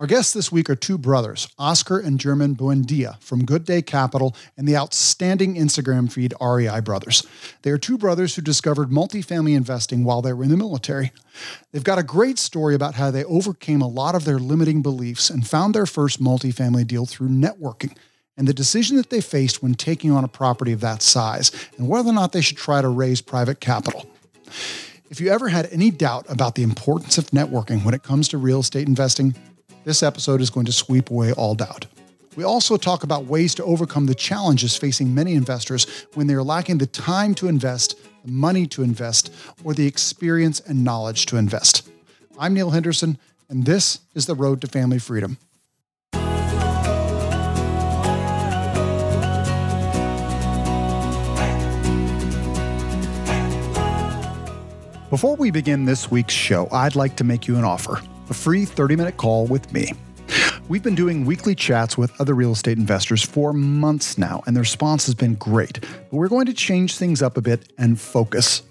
Our guests this week are two brothers, Oscar and German Buendia from Good Day Capital and the outstanding Instagram feed REI Brothers. They are two brothers who discovered multifamily investing while they were in the military. They've got a great story about how they overcame a lot of their limiting beliefs and found their first multifamily deal through networking and the decision that they faced when taking on a property of that size and whether or not they should try to raise private capital. If you ever had any doubt about the importance of networking when it comes to real estate investing, this episode is going to sweep away all doubt. We also talk about ways to overcome the challenges facing many investors when they are lacking the time to invest, the money to invest, or the experience and knowledge to invest. I'm Neil Henderson, and this is The Road to Family Freedom. Before we begin this week's show, I'd like to make you an offer a free 30 minute call with me. We've been doing weekly chats with other real estate investors for months now, and the response has been great. But we're going to change things up a bit and focus.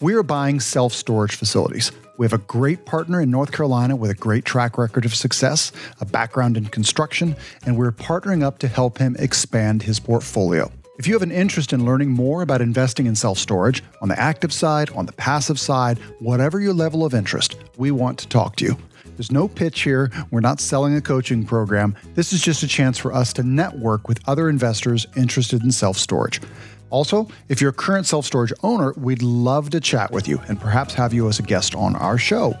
We are buying self storage facilities. We have a great partner in North Carolina with a great track record of success, a background in construction, and we're partnering up to help him expand his portfolio. If you have an interest in learning more about investing in self storage, on the active side, on the passive side, whatever your level of interest, we want to talk to you. There's no pitch here. We're not selling a coaching program. This is just a chance for us to network with other investors interested in self storage. Also, if you're a current self storage owner, we'd love to chat with you and perhaps have you as a guest on our show.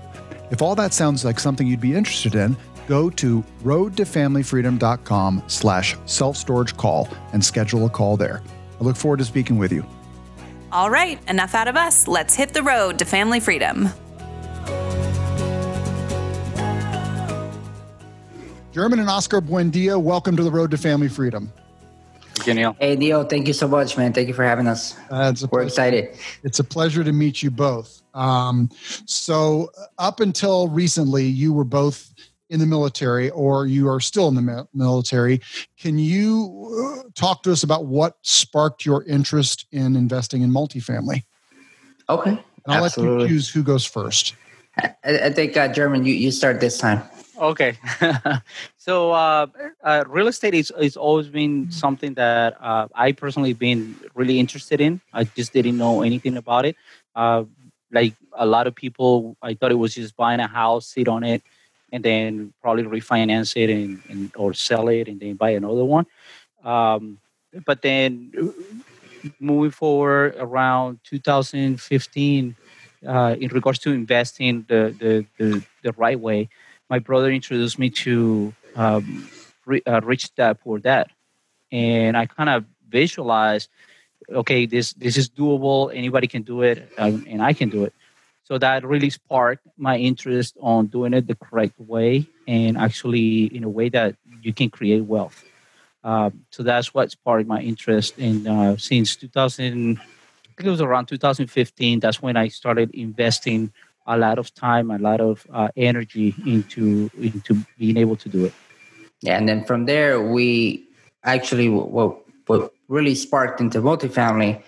If all that sounds like something you'd be interested in, go to roadtofamilyfreedom.com slash self-storage call and schedule a call there. I look forward to speaking with you. All right, enough out of us. Let's hit the road to family freedom. German and Oscar Buendia, welcome to the Road to Family Freedom. Thank you, Neil. Hey, Neil, thank you so much, man. Thank you for having us. Uh, We're excited. It's a pleasure to meet you both. Um, so, up until recently, you were both in the military or you are still in the military. Can you uh, talk to us about what sparked your interest in investing in multifamily? Okay. And I'll Absolutely. let you choose who goes first. I, I think, uh, German, you, you start this time. Okay. so, uh, uh, real estate is, is always been something that uh, I personally been really interested in. I just didn't know anything about it. Uh, like a lot of people, I thought it was just buying a house, sit on it, and then probably refinance it and, and or sell it and then buy another one. Um, but then moving forward around 2015, uh, in regards to investing the, the, the, the, right way, my brother introduced me to um, uh, Rich Dad Poor Dad. And I kind of visualized, okay, this, this is doable. Anybody can do it, um, and I can do it. So that really sparked my interest on doing it the correct way and actually in a way that you can create wealth. Um, so that's what sparked my interest in uh, since 2000. I think it was around 2015. That's when I started investing a lot of time, a lot of uh, energy into into being able to do it. Yeah, and then from there, we actually what what really sparked into multifamily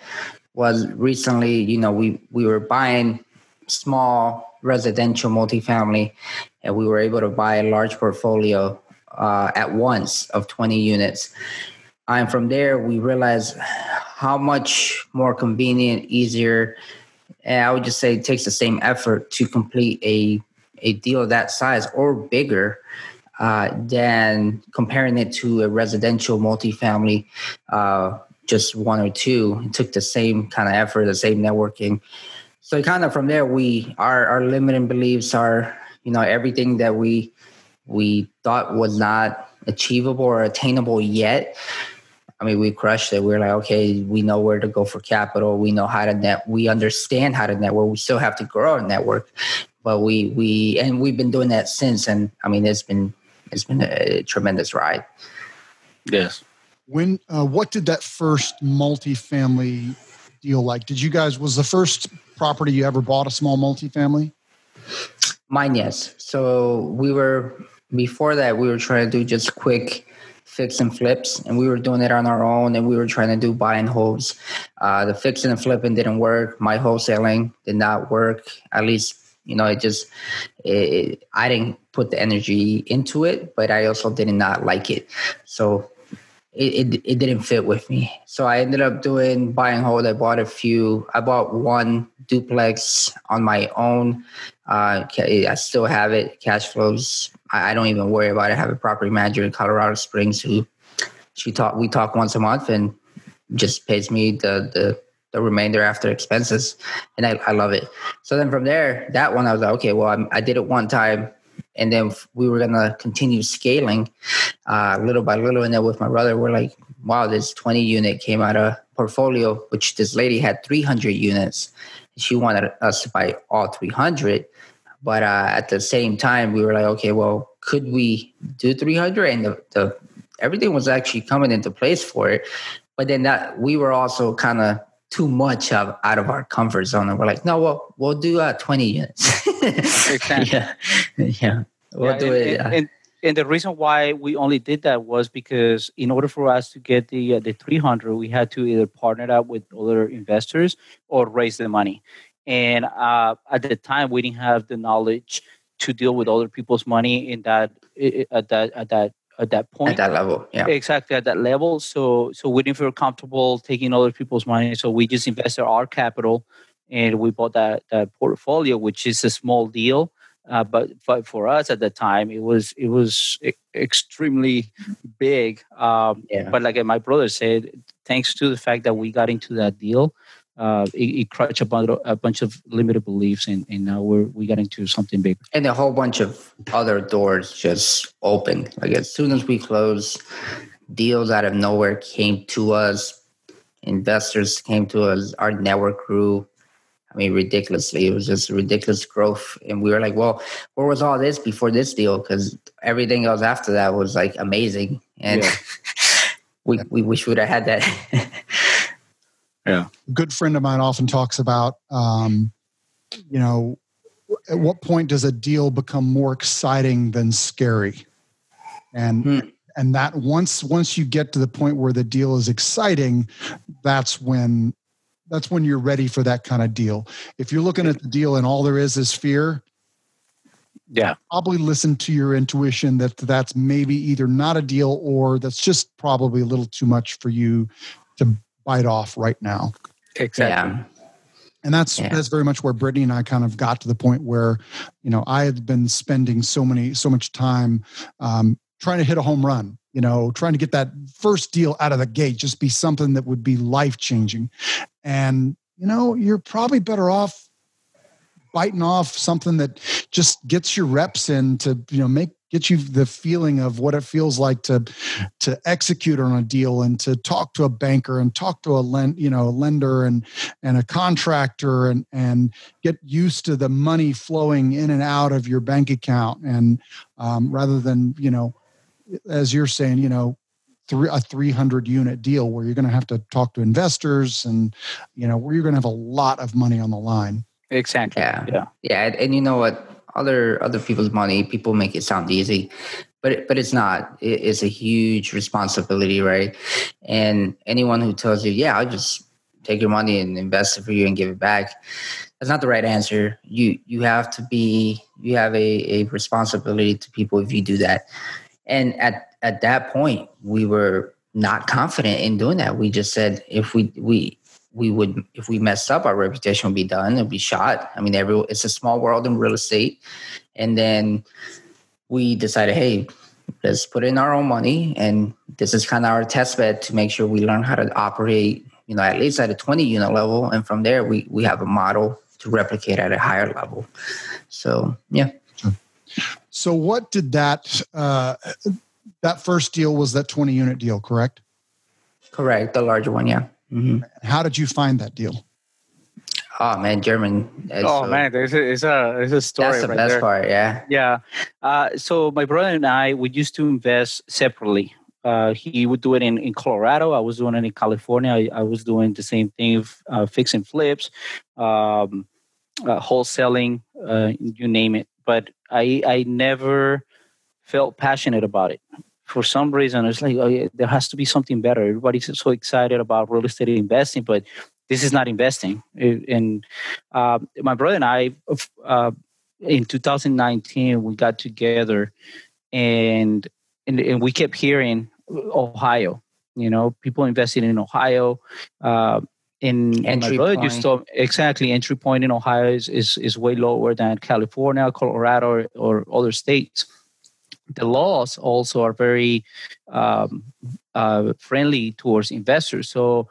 was recently. You know, we we were buying small residential multifamily, and we were able to buy a large portfolio uh, at once of 20 units. And from there, we realized how much more convenient, easier, and I would just say it takes the same effort to complete a a deal that size or bigger uh, than comparing it to a residential multifamily, uh, just one or two. It took the same kind of effort, the same networking so kind of from there we our our limiting beliefs are you know everything that we we thought was not achievable or attainable yet. I mean we crushed it. We are like okay we know where to go for capital. We know how to net we understand how to network. We still have to grow our network but we we and we've been doing that since. And i mean it's been it's been a tremendous ride. Yes. When uh, what did that first multifamily deal like did you guys was the first property you ever bought a small multifamily? Mine, yes. So we were before that we were trying to do just quick fix and flips, and we were doing it on our own, and we were trying to do buy and holds. Uh, the fixing and flipping didn't work. My wholesaling did not work, at least You know, it just it, I didn't put the energy into it, but I also did not like it. So it, it, it didn't fit with me. So I ended up doing buying hold. I bought a few. I bought one duplex on my own. Uh, I still have it. Cash flows. I, I don't even worry about it. I have a property manager in Colorado Springs who she talk. We talk once a month and just pays me the the the remainder after expenses, and I, I love it. So then from there, that one I was like, okay, well, I'm, i did it one time and then we were gonna continue scaling uh, little by little. And then with my brother, we're like, wow, this 20 unit came out of portfolio, which this lady had 300 units. She wanted us to buy all 300, but uh, at the same time, we were like, okay, well, could we do 300? And the, the everything was actually coming into place for it. But then that we were also kind of too much of out of our comfort zone. And we're like, no, well, we'll do uh, 20 units. yeah. Yeah. We'll yeah, do and, it. And, and, and, the reason why we only did that was because in order for us to get the uh, the 300, we had to either partner up with other investors or raise the money. And uh, at the time, we didn't have the knowledge to deal with other people's money in that at that at that at that point. At that level yeah. Exactly at that level. So so we didn't feel comfortable taking other people's money. So we just invested our capital and we bought that that portfolio which is a small deal. Uh, but but for us at the time it was it was extremely big. Um, yeah. but like my brother said thanks to the fact that we got into that deal uh, it, it crushed a bunch, of, a bunch of limited beliefs, and, and now we're we got into something big. And a whole bunch of other doors just opened. Like as soon as we closed, deals out of nowhere came to us. Investors came to us. Our network grew. I mean, ridiculously. It was just ridiculous growth, and we were like, "Well, where was all this before this deal?" Because everything else after that was like amazing, and yeah. we we wish we'd have had that. Yeah. A good friend of mine often talks about, um, you know, at what point does a deal become more exciting than scary? And hmm. and that once once you get to the point where the deal is exciting, that's when that's when you're ready for that kind of deal. If you're looking at the deal and all there is is fear, yeah, probably listen to your intuition that that's maybe either not a deal or that's just probably a little too much for you to bite off right now. Exactly. Yeah. And that's yeah. that's very much where Brittany and I kind of got to the point where, you know, I had been spending so many so much time um, trying to hit a home run, you know, trying to get that first deal out of the gate, just be something that would be life changing. And you know, you're probably better off biting off something that just gets your reps in to you know make get you the feeling of what it feels like to to execute on a deal and to talk to a banker and talk to a lend you know a lender and and a contractor and and get used to the money flowing in and out of your bank account. And um, rather than you know as you're saying you know three, a 300 unit deal where you're going to have to talk to investors and you know where you're going to have a lot of money on the line. Exactly. Yeah. Yeah. Yeah and, and you know what other other people's money. People make it sound easy, but it, but it's not. It, it's a huge responsibility, right? And anyone who tells you, "Yeah, I'll just take your money and invest it for you and give it back," that's not the right answer. You you have to be you have a, a responsibility to people if you do that. And at at that point, we were not confident in doing that. We just said if we we we would if we messed up our reputation would be done it'd be shot. I mean every it's a small world in real estate. And then we decided hey let's put in our own money. And this is kind of our test bed to make sure we learn how to operate you know at least at a 20 unit level. And from there we we have a model to replicate at a higher level. So yeah. So what did that uh that first deal was that 20 unit deal correct? Correct the larger one yeah Mm-hmm. How did you find that deal? Oh man, German. oh so, man, there's a, it's a it's a story. That's the right best there. part. Yeah. Yeah. Uh, so my brother and I we used to invest separately. Uh, he would do it in, in Colorado. I was doing it in California. I, I was doing the same thing, uh, fixing flips, um, uh, wholesaling, uh, you name it. But I I never felt passionate about it for some reason it's like oh, yeah, there has to be something better. Everybody's so excited about real estate investing but this is not investing. And uh, my brother and i uh, in 2019 we got together and, and and we kept hearing ohio you know people investing in ohio uh, in Entry my brother point. told exactly entry point in ohio is, is, is way lower than california colorado or, or other states the laws also are very um, uh, friendly towards investors so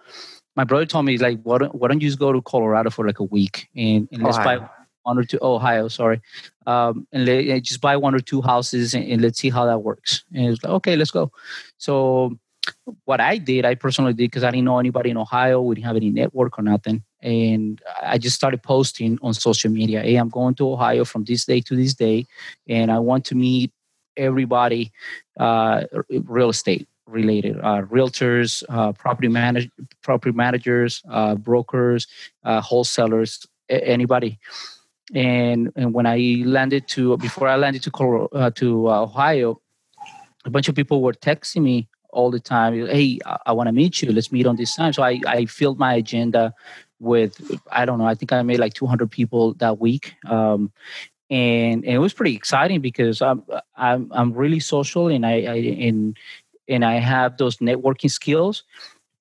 my brother told me like why don't, why don't you just go to colorado for like a week and, and let's buy one or two ohio sorry um, and let, and just buy one or two houses and, and let's see how that works and it's like okay let's go so what I did, I personally did because I didn't know anybody in Ohio. We didn't have any network or nothing. And I just started posting on social media. Hey, I'm going to Ohio from this day to this day, and I want to meet everybody uh, real estate related, uh, realtors, uh, property manage, property managers, uh, brokers, uh, wholesalers, a- anybody. And and when I landed to before I landed to uh, to uh, Ohio, a bunch of people were texting me all the time. Hey, I, I want to meet you. Let's meet on this time. So I, I filled my agenda with, I don't know, I think I made like 200 people that week. Um, and, it was pretty exciting because I'm, I'm, I'm really social and I, I, and, and I have those networking skills,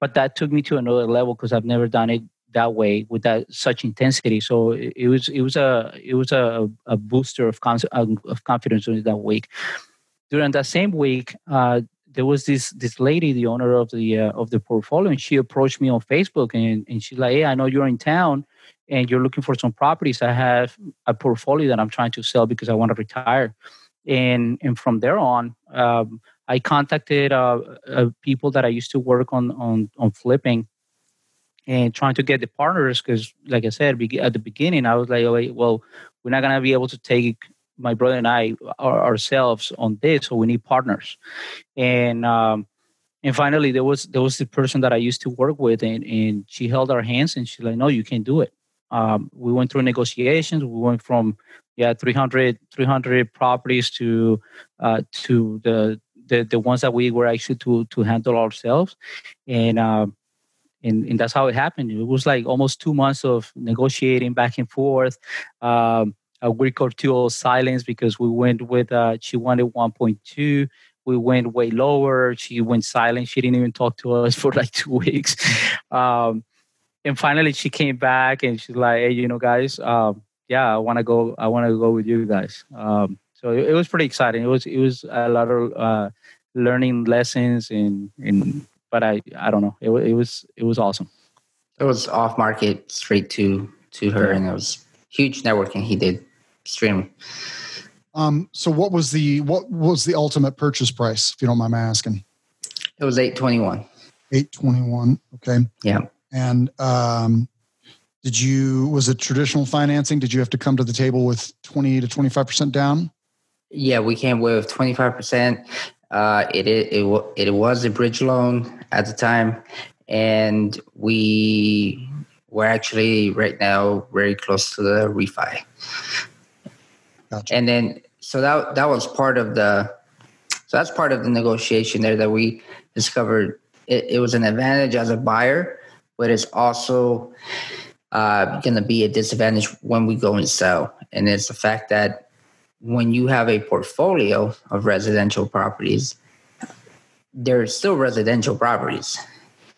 but that took me to another level because I've never done it that way with that such intensity. So it, it was, it was a, it was a, a booster of, con- of confidence during that week. During that same week, uh, there was this this lady, the owner of the uh, of the portfolio, and she approached me on Facebook, and, and she's like, "Hey, I know you're in town, and you're looking for some properties. I have a portfolio that I'm trying to sell because I want to retire." And and from there on, um, I contacted uh, uh, people that I used to work on on on flipping, and trying to get the partners because, like I said at the beginning, I was like, "Oh, well, we're not gonna be able to take." My brother and I our, ourselves on this, so we need partners and um, and finally there was there was the person that I used to work with, and, and she held our hands and she's like, "No, you can do it." Um, we went through negotiations. We went from yeah 300, 300 properties to uh, to the, the the ones that we were actually to to handle ourselves, and. Um, and, and that's how it happened. It was like almost two months of negotiating back and forth. Um, a week or two of silence because we went with uh, she wanted 1.2 we went way lower. She went silent. She didn't even talk to us for like two weeks. Um, and finally, she came back and she's like, "Hey, you know, guys, um, yeah, I want to go. I want to go with you guys." Um, so it, it, was pretty exciting. It was it was a lot of uh, learning lessons and and but I I don't know. It, it was it was awesome. It was off market straight to to her, and it was huge networking he did. Extremely. Um, so what was the what was the ultimate purchase price, if you don't mind my asking? It was eight twenty one. Eight twenty one. Okay. Yeah. And um, did you was it traditional financing? Did you have to come to the table with twenty to twenty five percent down? Yeah, we came with twenty five percent. Uh, it it it, it was a bridge loan at the time, and we were actually right now very close to the refi. Gotcha. And then so that that was part of the so that's part of the negotiation there that we discovered it, it was an advantage as a buyer, but it's also uh, going to be a disadvantage when we go and sell. And it's the fact that when you have a portfolio of residential properties, they're still residential properties.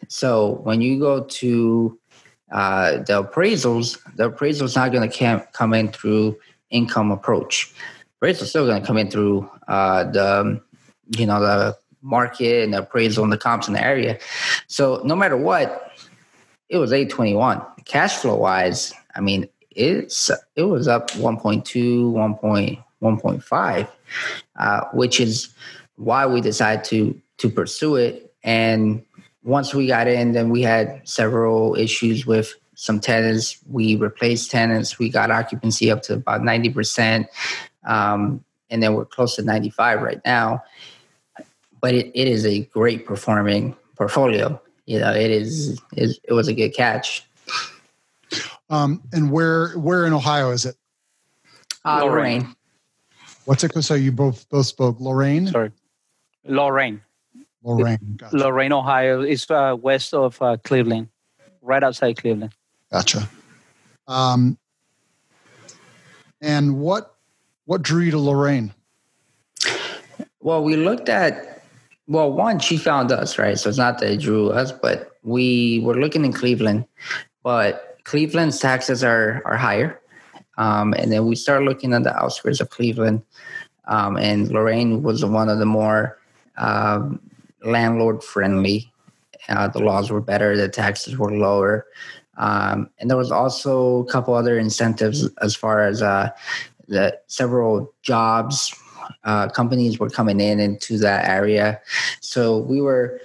So when you go to uh, the appraisals, the appraisal's not going to come in through income approach. Appraisal's still going to come in through uh, the, you know, the market and the appraisal and the comps in the area. So no matter what, it was 821. Cash flow wise, I mean, it's it was up 1.2, 1. 1.5, uh, which is why we decided to to pursue it. And once we got in, then we had several issues with some tenants. We replaced tenants. We got occupancy up to about 90%. Um, and then we're close to 95 right now. But it, it is a great performing portfolio. You know, it is, it, it was a good catch. Um, and where where in Ohio is it? Uh, Lorain. Lorain. What's it? So you both both spoke Lorain. Sorry, Lorain. Lorain. Gotcha. Lorain, Ohio is uh, west of uh, Cleveland, right outside Cleveland. Gotcha. Um, and what What drew you to Lorain? Well, we looked at, well, one, she found us, right? So it's not that it drew us, but we were looking in Cleveland, but Cleveland's taxes are, are higher. Um, and then we started looking at the outskirts of Cleveland. Um, and Lorain was one of the more um, landlord friendly. Uh, the laws were better, the taxes were lower. Um, and there was also a couple other incentives as far as uh, the several jobs uh, companies were coming in into that area. So we were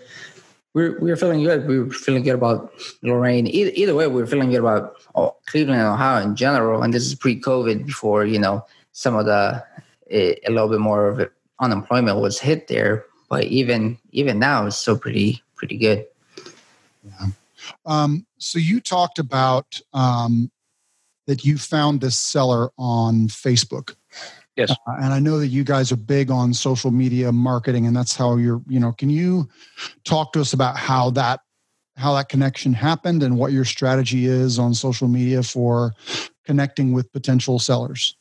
we were, we were feeling good. We were feeling good about Lorain. Either, either way, we were feeling good about oh, Cleveland Ohio in general. And this is pre-COVID, before you know some of the a, little bit more of unemployment was hit there. But even even now, it's still pretty pretty good. Yeah. Um, so you talked about um, that you found this seller on Facebook. Yes. Uh, and I know that you guys are big on social media marketing and that's how you're, you know, can you talk to us about how that how that connection happened and what your strategy is on social media for connecting with potential sellers?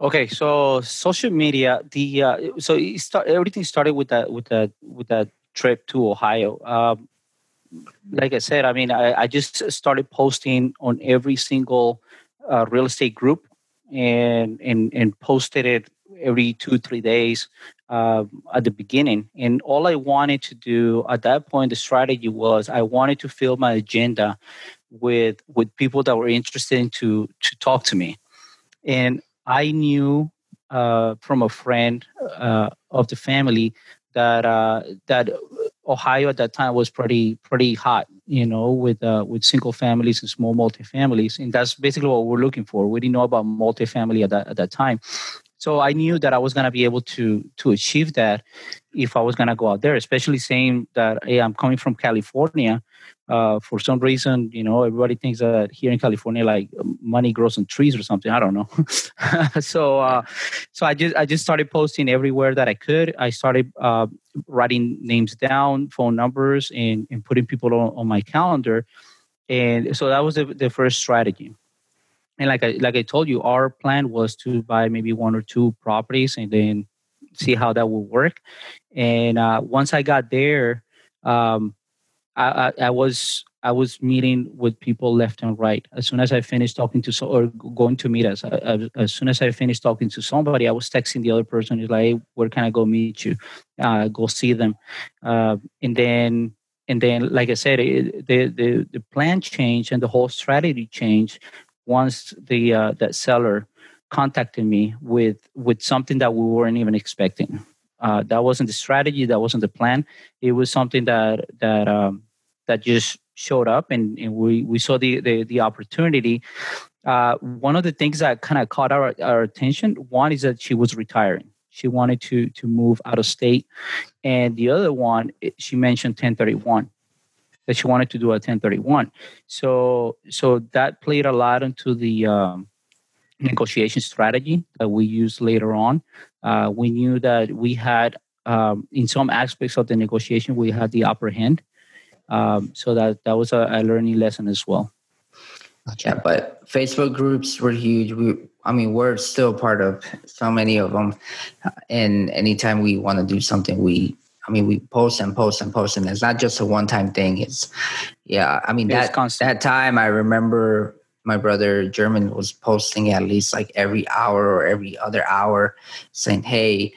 Okay, so social media, the uh, so start, everything started with that with that with that trip to Ohio. Um, like I said, I mean, I, I, just started posting on every single uh, real estate group and and and posted it every two three days uh, at the beginning. And all I wanted to do at that point, the strategy was I wanted to fill my agenda with with people that were interested in to to talk to me. And I knew uh, from a friend uh, of the family that uh, that Ohio at that time was pretty pretty hot, you know, with uh, with single families and small multifamilies, and that's basically what we're looking for. We didn't know about multifamily at that at that time, so I knew that I was gonna be able to to achieve that if I was gonna go out there, especially saying that hey, I'm coming from California. Uh, for some reason, you know, everybody thinks that here in California, like money grows on trees or something. I don't know. so, uh, so I just I just started posting everywhere that I could. I started uh, writing names down, phone numbers, and, and putting people on, on my calendar. And so that was the, the first strategy. And like I like I told you, our plan was to buy maybe one or two properties and then see how that would work. And uh, once I got there, um, I, I, I was I was meeting with people left and right. As soon as I finished talking to so, or going to meet us, I, as soon as I finished talking to somebody, I was texting the other person. He's like, hey, "Where can I go meet you? Uh, go see them." Uh, and then, and then, like I said, it, the the the plan changed and the whole strategy changed once the uh, that seller contacted me with with something that we weren't even expecting. Uh, that wasn't the strategy. That wasn't the plan. It was something that that um, that just showed up, and, and we we saw the the, the opportunity. Uh, one of the things that kind of caught our, our attention one is that she was retiring. She wanted to to move out of state, and the other one she mentioned 1031 that she wanted to do a 1031. So so that played a lot into the um, negotiation strategy that we used later on. Uh, we knew that we had, um, in some aspects of the negotiation, we had the upper hand. Um, so that that was a, a, learning lesson as well. Yeah, but Facebook groups were huge. We, I mean, we're still part of so many of them, and anytime we want to do something, we, I mean, we post and post and post, and it's not just a one-time thing. It's, yeah, I mean that that time I remember my brother German was posting at least like every hour or every other hour saying, Hey,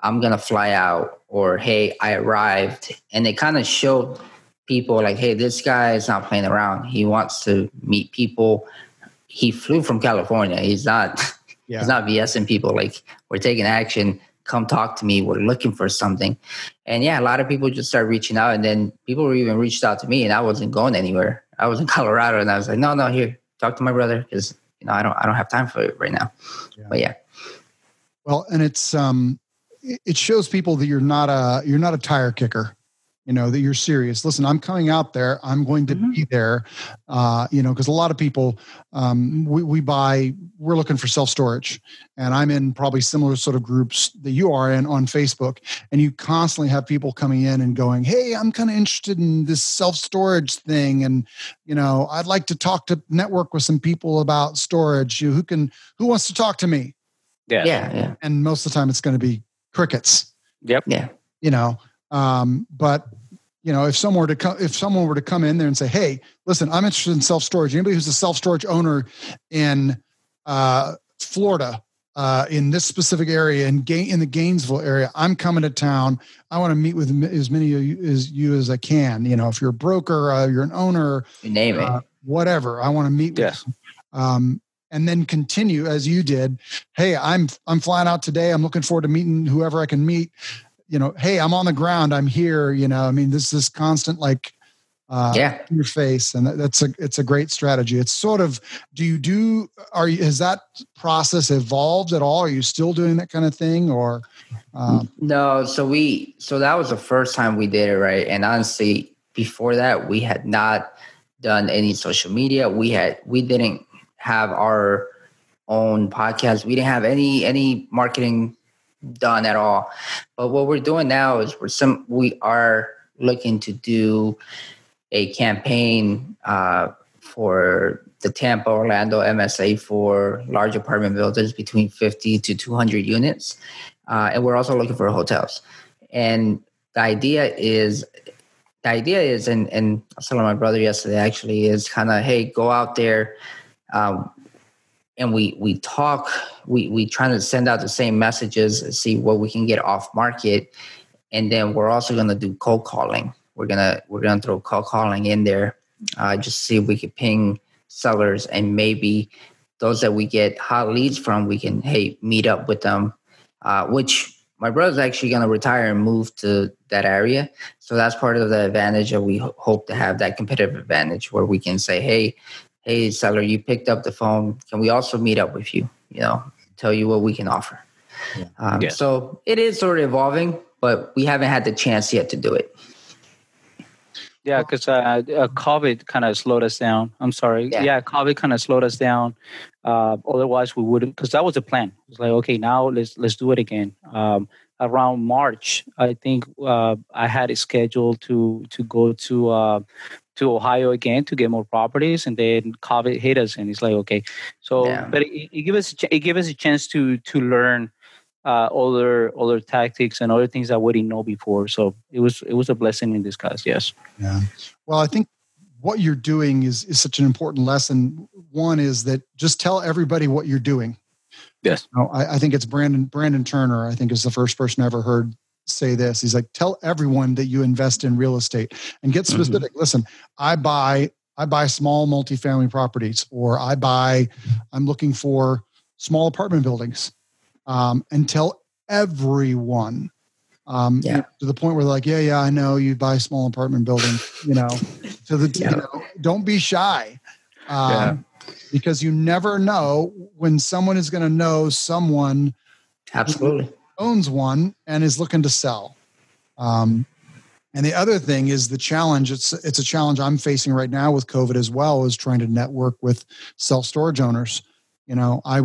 I'm gonna fly out or hey, I arrived. And it kind of showed people like, hey, this guy is not playing around. He wants to meet people. He flew from California. He's not yeah. he's not BSing people like we're taking action. Come talk to me. We're looking for something. And yeah, a lot of people just start reaching out and then people were even reached out to me and I wasn't going anywhere. I was in Colorado and I was like, no, no, here, talk to my brother because you know I don't I don't have time for it right now. Yeah. But yeah. Well, and it's um it shows people that you're not a you're not a tire kicker you know that you're serious listen i'm coming out there i'm going to mm-hmm. be there uh, you know because a lot of people um, we, we buy we're looking for self-storage and i'm in probably similar sort of groups that you are in on facebook and you constantly have people coming in and going hey i'm kind of interested in this self-storage thing and you know i'd like to talk to network with some people about storage you, who can who wants to talk to me Yeah. Yeah, yeah, and most of the time it's going to be crickets. Yep. yeah. you know um, but you know if someone were to come if someone were to come in there and say hey listen i'm interested in self-storage anybody who's a self-storage owner in uh, florida uh, in this specific area in, Ga- in the gainesville area i'm coming to town i want to meet with as many of you as, you as i can you know if you're a broker uh, you're an owner You name it. uh, whatever i want to meet with Yes. you. um, and then continue as you did hey i'm i'm flying out today i'm looking forward to meeting whoever i can meet you know hey i'm on the ground i'm here you know i mean this is constant like uh yeah. in your face and that- that's a it's a great strategy it's sort of do you do are you has that process evolved at all are you still doing that kind of thing or um, No, so we so that was the first time we did it, right? And honestly, before that, we had not done any social media. We had we didn't have our own podcast. We didn't have any any marketing done at all. But what we're doing now is we're some we are looking to do a campaign uh, for the Tampa Orlando MSA for large apartment buildings between 50 to 200 units. Uh, and we're also looking for hotels. And the idea is the idea is, and, and I was telling my brother yesterday actually, is kind of, hey, go out there. Um, and we we talk, we we trying to send out the same messages, see what we can get off market, and then we're also gonna do cold calling. We're gonna we're gonna throw cold calling in there, uh, just see if we can ping sellers and maybe those that we get hot leads from, we can hey meet up with them. Uh, which my brother's actually gonna retire and move to that area, so that's part of the advantage that we ho- hope to have that competitive advantage where we can say hey hey seller you picked up the phone can we also meet up with you you know tell you what we can offer um, Yeah. so it is sort of evolving but we haven't had the chance yet to do it Yeah, because uh, uh, COVID kind of slowed us down. I'm sorry. Yeah. Yeah, COVID kind of slowed us down. Uh, otherwise, we wouldn't. Because that was the plan. It's like, okay, now let's let's do it again. Um, around March, I think uh, I had it scheduled to to go to uh, to Ohio again to get more properties, and then COVID hit us, and it's like, okay, so Yeah. but it, it gave us a it gave us a chance to to learn uh, other other tactics and other things that we didn't know before. So it was it was a blessing in disguise. Yes. Yeah. Well, I think what you're doing is is such an important lesson. One is that just tell everybody what you're doing. Yes. You know, I, I think it's Brandon Brandon Turner. I think is the first person I ever heard say this. He's like, tell everyone that you invest in real estate and get Mhm. specific. Listen, I buy I buy small multifamily properties, or I buy I'm looking for small apartment buildings, um, and tell everyone. Um, Yeah. to the point where they're like, yeah, yeah, I know you buy small apartment buildings, you know, to the, Yeah. you know, don't be shy. Um, Yeah. because you never know when someone is going to know someone absolutely owns one and is looking to sell. Um, and the other thing is the challenge. It's it's a challenge I'm facing right now with COVID as well is trying to network with self storage owners. You know, I,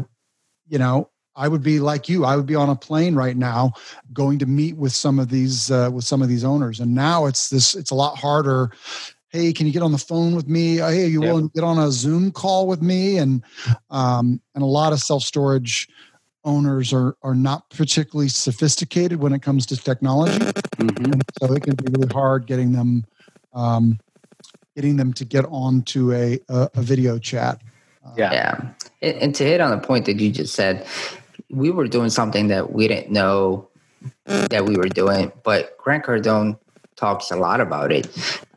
you know, I would be like you. I would be on a plane right now, going to meet with some of these uh, with some of these owners. And now it's this. It's a lot harder. Hey, can you get on the phone with me? Hey, are you Yep. willing to get on a Zoom call with me? And um, and a lot of self storage owners are are not particularly sophisticated when it comes to technology, Mhm. and so it can be really hard getting them um, getting them to get onto a a, a video chat. Uh, Yeah. Yeah. And, and to hit on the point that you just said, we were doing something that we didn't know that we were doing, but Grant Cardone talks a lot about it.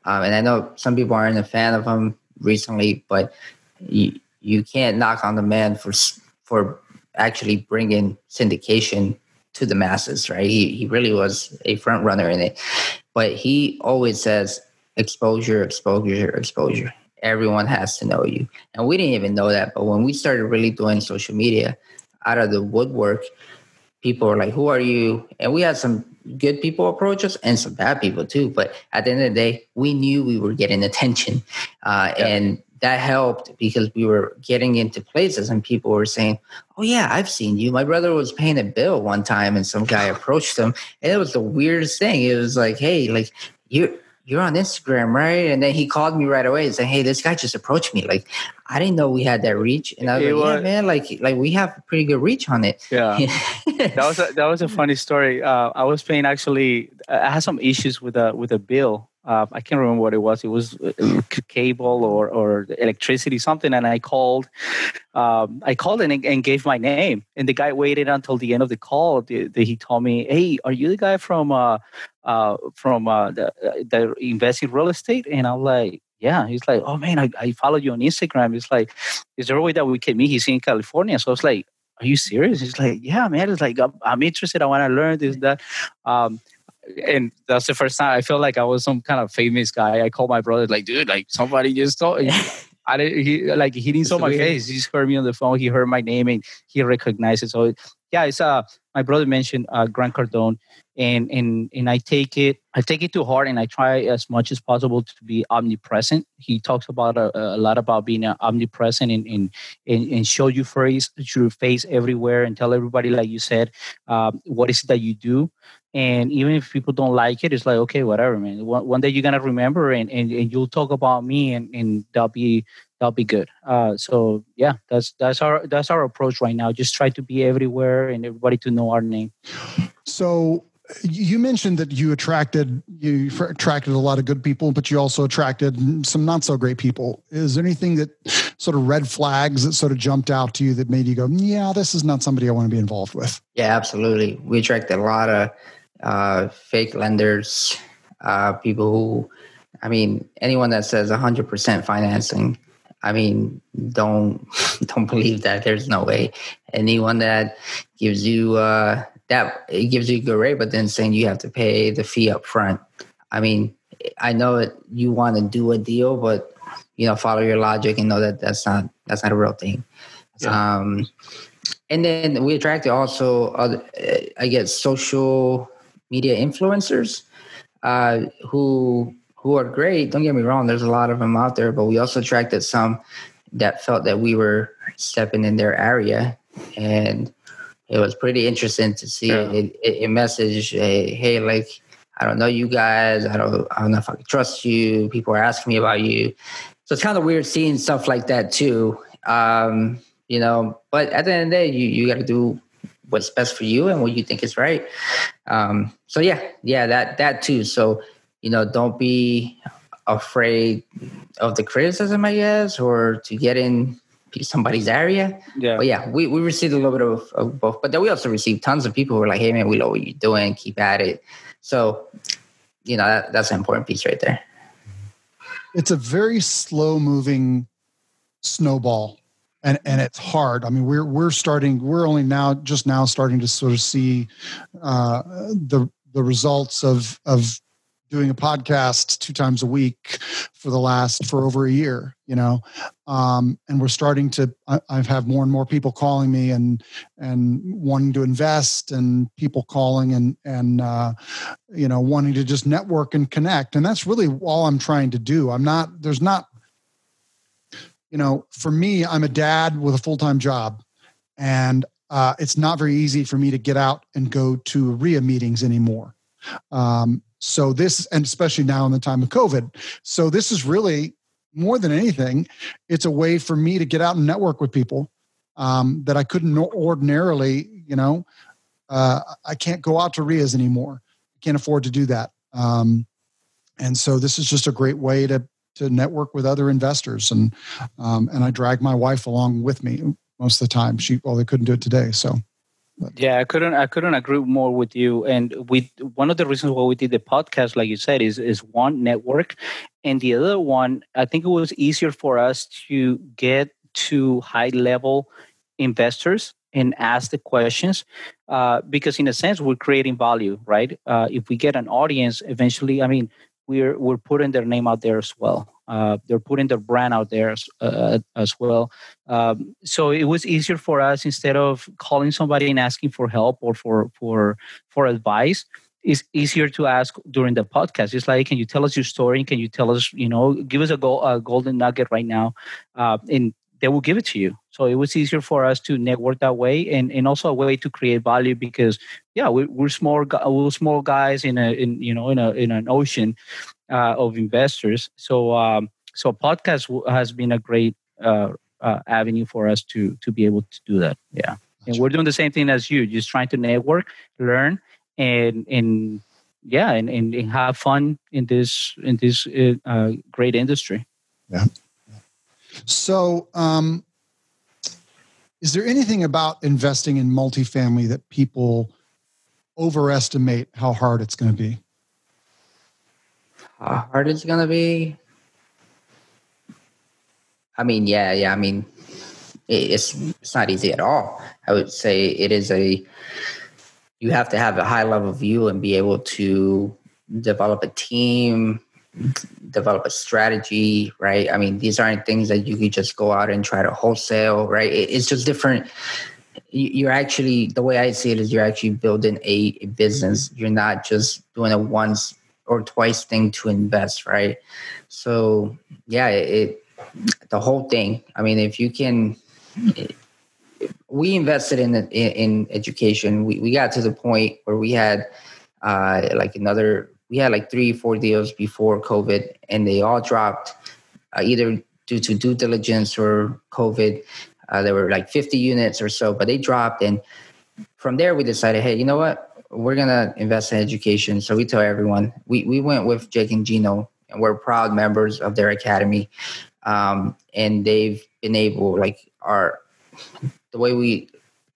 Um, and I know some people aren't a fan of him recently, but you, you can't knock on the man for for actually bring in syndication to the masses, right? He, he really was a front runner in it. But he always says exposure, exposure, exposure. Everyone has to know you. And we didn't even know that. But when we started really doing social media out of the woodwork, people were like, Who are you? And we had some good people approach us and some bad people too. But at the end of the day, we knew we were getting attention. Uh, Yeah. And that helped because we were getting into places and people were saying, Oh, yeah, I've seen you. My brother was paying a bill one time and some guy approached him. And it was the weirdest thing. It was like, Hey, like, you you're on Instagram, right? And then he called me right away and said, Hey, this guy just approached me. Like, I didn't know we had that reach. And I was It like, Yeah, man, like like we have pretty good reach on it. Yeah. that was a, that was a funny story. Uh, I was paying actually. I had some issues with a with a bill. Uh, I can't remember what it was. It was uh, cable or or electricity something, and I called. Um, I called and, and gave my name, and the guy waited until the end of the call. The, the, he told me, "Hey, are you the guy from uh, uh, from uh, the, the invest in real estate?" And I'm like, "Yeah." He's like, "Oh man, I, I followed you on Instagram." It's like, "Is there a way that we can meet?" He's in California, so I was like, are you serious? He's like, yeah, man. It's like, I'm, I'm interested. I want to learn this, that. Um, and that's the first time I felt like I was some kind of famous guy. I called my brother, like, dude, like somebody just told me. I didn't, he, like, he didn't saw my face. He just heard me on the phone. He heard my name and he recognized it. So, yeah, it's, uh, my brother mentioned, uh, Grant Cardone and, and, and I take it, I take it to heart and I try as much as possible to be omnipresent. He talks about a, a lot about being uh, omnipresent and, and, and, and show your face, your face everywhere and tell everybody, like you said, um, what is it that you do. And even if people don't like it, it's like, okay, whatever, man. One, one day you're going to remember and, and, and you'll talk about me and, and that'll be, that'll be good. Uh, so yeah, that's, that's our, that's our approach right now. Just try to be everywhere and everybody to know our name. So you mentioned that you attracted you attracted a lot of good people, but you also attracted some not so great people. Is there anything that sort of red flags that sort of jumped out to you that made you go, "Yeah, this is not somebody I want to be involved with"? Yeah, absolutely. We attracted a lot of uh, fake lenders, uh, people who, I mean, anyone that says 100% financing. I mean, don't don't believe that. There's no way. Anyone that gives you uh, that it gives you a good rate, but then saying you have to pay the fee up front. I mean, I know that you want to do a deal, but you know, follow your logic and know that that's not that's not a real thing. Um, and then we attracted also other, uh, I guess, social media influencers uh, who who are great. Don't get me wrong. There's a lot of them out there, but we also attracted some that felt that we were stepping in their area, and it was pretty interesting to see Yeah. it, it message, hey, hey, like I don't know you guys. I don't I don't know if I can trust you. People are asking me about you. So it's kind of weird seeing stuff like that too. Um, you know, but at the end of the day, you, you got to do what's best for you and what you think is right. Um, so yeah, yeah, that that too. So you know, don't be afraid of the criticism, I guess, or to get in somebody's area. Yeah. But yeah, we, we received a little bit of, of both. But then we also received tons of people who were like, hey man, we know what you're doing, keep at it. So, you know, that, that's an important piece right there. It's a very slow moving snowball. And, and it's hard. I mean, we're we're starting. We're only now just now starting to sort of see uh, the the results of of doing a podcast two times a week for the last for over a year you know um, and we're starting to I, i've have more and more people calling me and and wanting to invest and people calling and and uh, you know wanting to just network and connect and that's really all i'm trying to do i'm not there's not you know for me i'm a dad with a full-time job and uh, it's not very easy for me to get out and go to REIA meetings anymore. Um, so this, and especially now in the time of COVID, so this is really more than anything, it's a way for me to get out and network with people um, that I couldn't ordinarily. You know, uh, I can't go out to REIAs anymore. I can't afford to do that. Um, and so this is just a great way to to network with other investors, and um, and I drag my wife along with me most of the time. She well, they couldn't do it today, so. Yeah, I couldn't. I couldn't agree more with you. And we one of the reasons why we did the podcast, like you said, is is one network, and the other one, I think it was easier for us to get to high level investors and ask the questions uh, because, in a sense, we're creating value, right? Uh, if we get an audience, eventually, I mean, we're we're putting their name out there as well. Uh, they're putting their brand out there as, uh, as well. Um, so it was easier for us instead of calling somebody and asking for help or for for for advice. It's easier to ask during the podcast. It's like, can you tell us your story? Can you tell us, you know, give us a, go, a golden nugget right now, uh, and they will give it to you. So it was easier for us to network that way, and, and also a way to create value because, yeah, we, we're small we're small guys in a in you know in a in an ocean, uh, of investors. So um, so podcast has been a great uh, uh, avenue for us to to be able to do that. Yeah, and we're doing the same thing as you, just trying to network, learn, and and yeah, and, and, and have fun in this in this uh, uh great industry. Yeah. So, um, is there anything about investing in multifamily that people overestimate how hard it's going to be? How hard it's going to be? I mean, yeah, yeah. I mean, it's it's not easy at all. I would say it is a. You have to have a high level view and be able to develop a team, develop a strategy, right? I mean, these aren't things that you could just go out and try to wholesale, right? It's just different. You're actually the way I see it is you're actually building a, business. You're not just doing a once or twice thing to invest, right? So yeah, it the whole thing. I mean, if you can, we invested in in, in education. We we got to the point where we had uh, like another. We had like three, four deals before COVID, and they all dropped uh, either due to due diligence or COVID. Uh, there were like 50 units or so, but they dropped. And from there, we decided, hey, you know what? We're gonna invest in education. So we tell everyone we we went with Jake and Gino, and we're proud members of their academy um, and they've been able like our the way we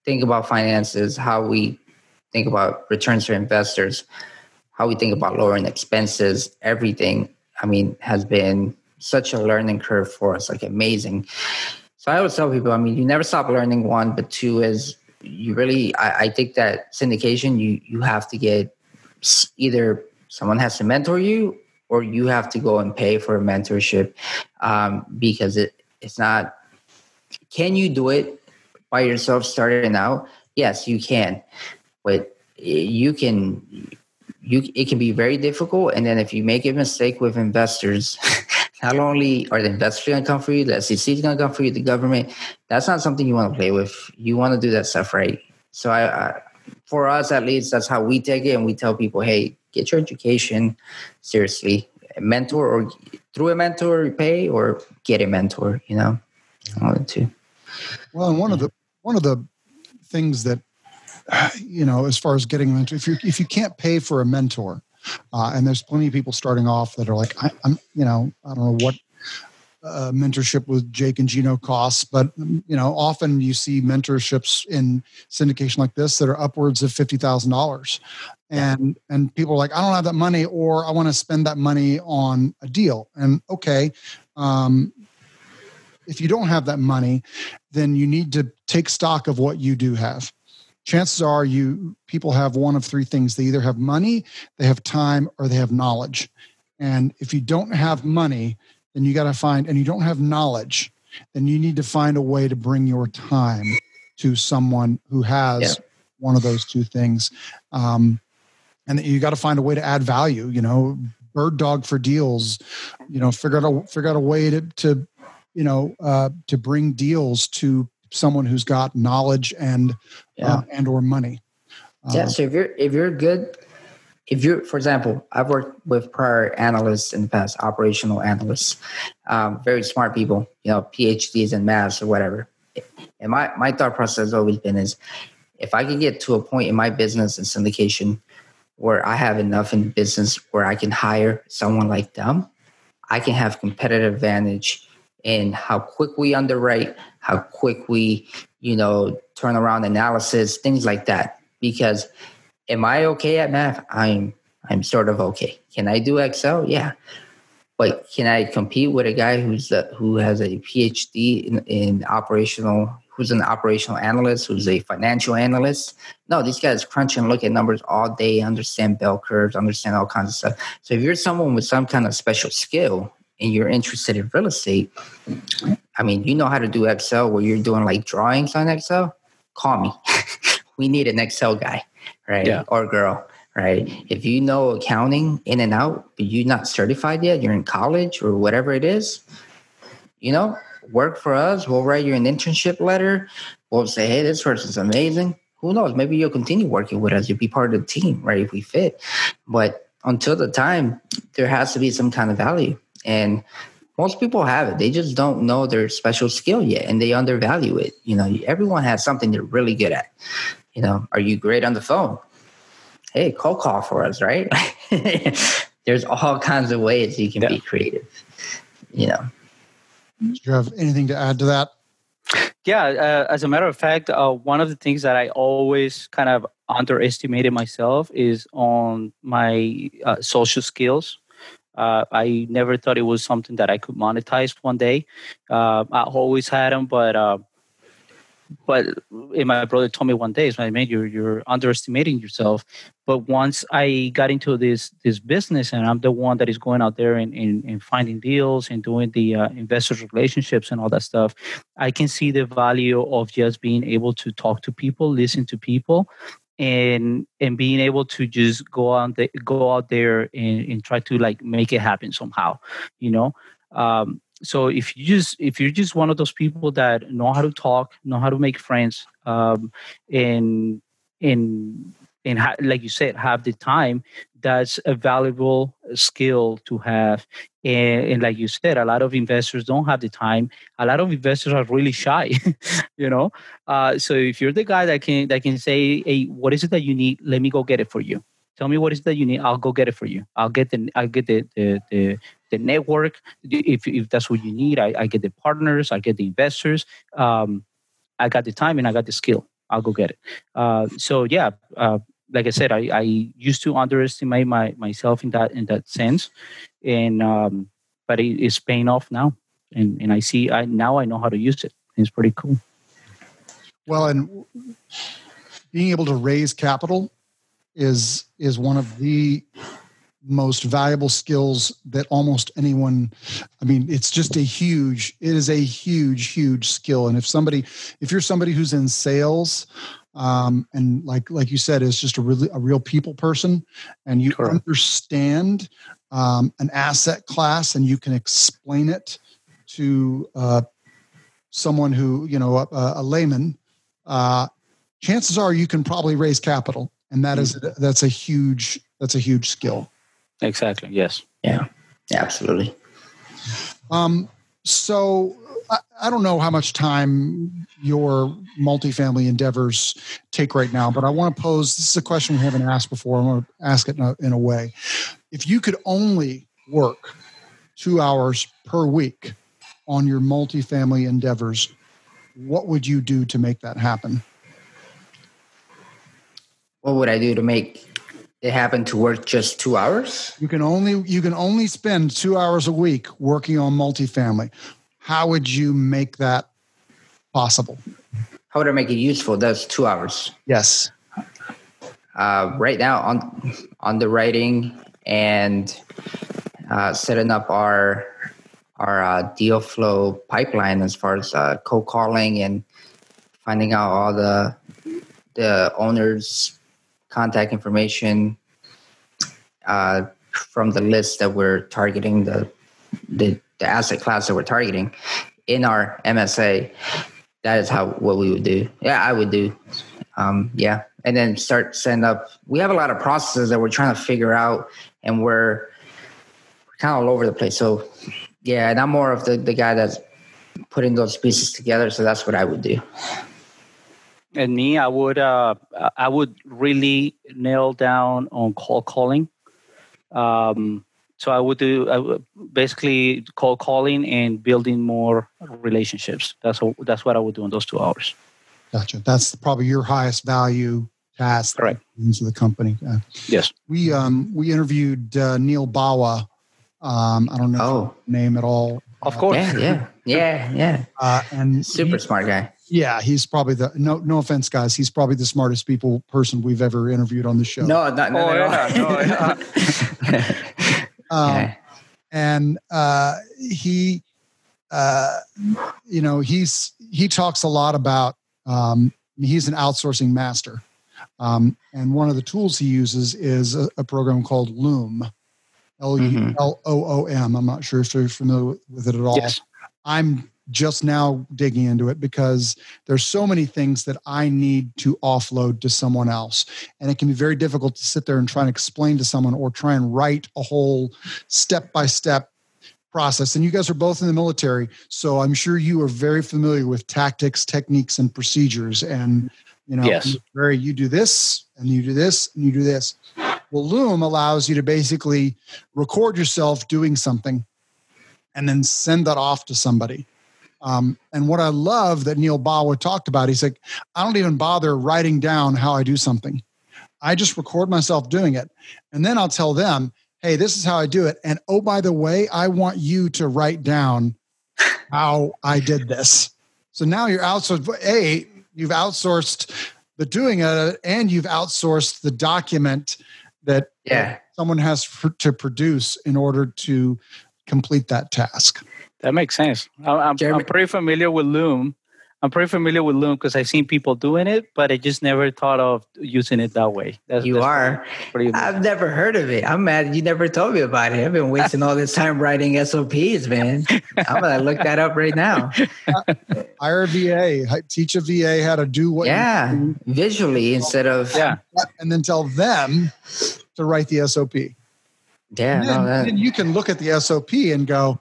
think about finances how we think about returns for investors how we think about lowering expenses everything i mean has been such a learning curve for us like amazing. So i always tell people i mean you never stop learning one but two is you really i, I think that syndication you you have to get either someone has to mentor you or you have to go and pay for a mentorship um, because it, it's not can you do it by yourself starting out? Yes you can but you can you it can be very difficult. And then if you make a mistake with investors not only are the investors going to come for you the SEC is going to come for you the government that's not something you want to play with. You want to do that stuff right. So I, I for us at least that's how we take it. And we tell people hey get your education seriously. A mentor or through a mentor pay or get a mentor you know? Of the two well and one of the one of the things that you know as far as getting a mentor if you if you can't pay for a mentor uh, and there's plenty of people starting off that are like I, i'm you know i don't know what uh, mentorship with Jake and Gino costs, but you know, often you see mentorships in syndication like this that are upwards of fifty thousand dollars, and and people are like, I don't have that money, or I want to spend that money on a deal. And okay, um, if you don't have that money, then you need to take stock of what you do have. Chances are, you people have one of three things: they either have money, they have time, or they have knowledge. And if you don't have money, then you got to find, and you don't have knowledge, then you need to find a way to bring your time to someone who has yeah. one of those two things. Um, and you got to find a way to add value, you know, bird dog for deals, you know, figure out a, figure out a way to, to, you know, uh, to bring deals to someone who's got knowledge and, yeah. uh, and or money. yeah. Uh, so if you're, if you're good if you're, for example, I've worked with prior analysts in the past, operational analysts, um, very smart people, you know, PhDs in maths or whatever. And my, my thought process has always been is if I can get to a point in my business and syndication where I have enough in business where I can hire someone like them, I can have competitive advantage in how quick we underwrite, how quick we, you know, turn around analysis, things like that. Because am I okay at math? I'm I'm sort of okay. Can I do Excel? Yeah. But can I compete with a guy who's a, who has a PhD in, in operational, who's an operational analyst, who's a financial analyst? No, these guys crunch and look at numbers all day, understand bell curves, understand all kinds of stuff. So if you're someone with some kind of special skill and you're interested in real estate, I mean, you know how to do Excel where you're doing like drawings on Excel, call me. we need an Excel guy right? Yeah. Or girl, right? If you know accounting in and out, but you're not certified yet, you're in college or whatever it is, you know, work for us. We'll write you an internship letter. We'll say, hey, this person's amazing. Who knows? Maybe you'll continue working with us. You'll be part of the team, right? If we fit. But until the time, there has to be some kind of value. And most people have it. They just don't know their special skill yet and they undervalue it. You know, everyone has something they're really good at. You know, are you great on the phone? Hey, call call for us, right? There's all kinds of ways you can yeah. be creative. You know. Do you have anything to add to that? Yeah, uh, as a matter of fact, uh, one of the things that I always kind of underestimated myself is on my uh, social skills. Uh, I never thought it was something that I could monetize one day. Uh, I always had them, but uh, but my brother told me one day, "Is like, man, you're you're underestimating yourself." But once I got into this this business, and I'm the one that is going out there and, and, and finding deals and doing the uh, investors relationships and all that stuff, I can see the value of just being able to talk to people, listen to people, and and being able to just go out the, go out there and, and try to like make it happen somehow you know? Um, so if you just if you're just one of those people that know how to talk know how to make friends um, and and and ha- like you said have the time that's a valuable skill to have. And, and, like you said a lot of investors don't have the time. A lot of investors are really shy you know? Uh, so if you're the guy that can that can say hey what is it that you need? Let me go get it for you. Tell me what is that you need. I'll go get it for you. I'll get the i'll get the the, the, the network. If, if that's what you need I, I get the partners i get the investors. Um, i got the time and i got the skill I'll go get it. Uh, so yeah, uh, like I said, I, I used to underestimate my myself in that in that sense, and um, but it is paying off now, and and I see I now I know how to use it. It's pretty cool. Well, and being able to raise capital is is one of the most valuable skills that almost anyone i mean it's just a huge it is a huge huge skill and if somebody if you're somebody who's in sales um, and like like you said is just a really a real people person and you Correct. understand um, an asset class and you can explain it to uh, someone who you know a, a layman uh, chances are you can probably raise capital and that is mm-hmm. that's a huge that's a huge skill exactly yes yeah, yeah absolutely um so I, I don't know how much time your multifamily endeavors take right now, but I want to pose this is a question we haven't asked before. I want to ask it in a, in a way. If you could only work two hours per week on your multifamily endeavors, what would you do to make that happen? What would I do to make it happen to work just two hours? You can only you can only spend two hours a week working on multifamily how would you make that possible? How would I make it useful? That's two hours. Yes. Uh, right now on on the writing and uh, setting up our our uh, deal flow pipeline as far as uh, cold calling and finding out all the the owners contact information uh, from the list that we're targeting the the the asset class that we're targeting in our MSA, that is how what we would do. Yeah, I would do. Um, yeah, and then start setting up. We have a lot of processes that we're trying to figure out, and we're, we're kind of all over the place. So, yeah, and I'm more of the the guy that's putting those pieces together. So that's what I would do. And me, I would uh, I would really nail down on call calling. Um, so I would do I would basically call calling and building more relationships. That's what, that's what I would do in those two hours. Gotcha. That's probably your highest value task. Correct. Into the company. Uh, yes. We um we interviewed uh, Neal Bawa. Um, I don't know oh. name at all. Of course. Yeah, yeah, yeah, yeah. Uh, and super he, smart guy. Yeah, he's probably the no no offense, guys. He's probably the smartest people person we've ever interviewed on the show. No, not, no, oh, yeah, no, yeah. Um, okay. And uh, he, uh, you know, he's he talks a lot about. Um, he's an outsourcing master, um, and one of the tools he uses is a, a program called Loom. L U L O O M. I'm not sure if you're familiar with it at all. Yes. I'm just now digging into it because there's so many things that I need to offload to someone else. And it can be very difficult to sit there and try and explain to someone or try and write a whole step by step process. And you guys are both in the military, so I'm sure you are very familiar with tactics, techniques, and procedures. And you know, Yes. very you do this and you do this and you do this. Well, Loom allows you to basically record yourself doing something and then send that off to somebody. Um, and what I love that Neal Bawa talked about, he's like, I don't even bother writing down how I do something. I just record myself doing it. And then I'll tell them, hey, this is how I do it. And oh, by the way, I want you to write down how I did this. So now you're outsourced. A, you've outsourced the doing of it, and you've outsourced the document that Yeah. someone has to produce in order to complete that task. That makes sense. I- I'm, Jeremy- I'm pretty familiar with Loom. I'm pretty familiar with Loom because I've seen people doing it, but I just never thought of using it that way. That's, You that's are. pretty. I've never heard of it. I'm mad you never told me about it. I've been wasting all this time writing SOPs, man. I'm gonna look that up right now. Hire a VA, teach a VA how to do what, you Yeah, do, visually instead of yeah, and then tell them to write the SOP. Yeah. And No, then, that, then you can look at the SOP and go,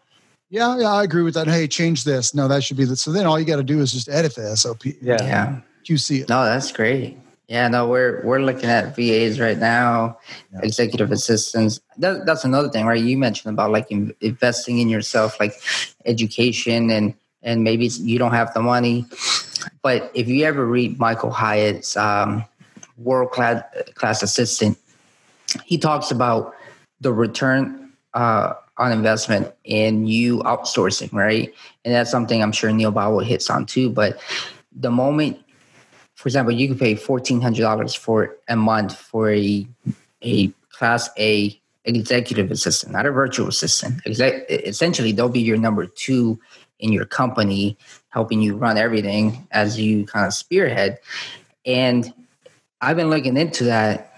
yeah, yeah, I agree with that. Hey, change this. No, that should be the. So then all you got to do is just edit the SOP. yeah, yeah. QC it. No, that's great. Yeah, no, we're we're looking at VAs right now, Yeah. executive assistants. That, that's another thing, right? You mentioned about like in, investing in yourself, like education, and and maybe you don't have the money, but if you ever read Michael Hyatt's um, World Class Class Assistant, he talks about the return uh, on investment in you outsourcing, right? And that's something I'm sure Neal Bawa hits on too. But the moment for example, you could pay fourteen hundred dollars for a month for a a class A executive assistant, not a virtual assistant. Essentially, they'll be your number two in your company, helping you run everything as you kind of spearhead. And I've been looking into that,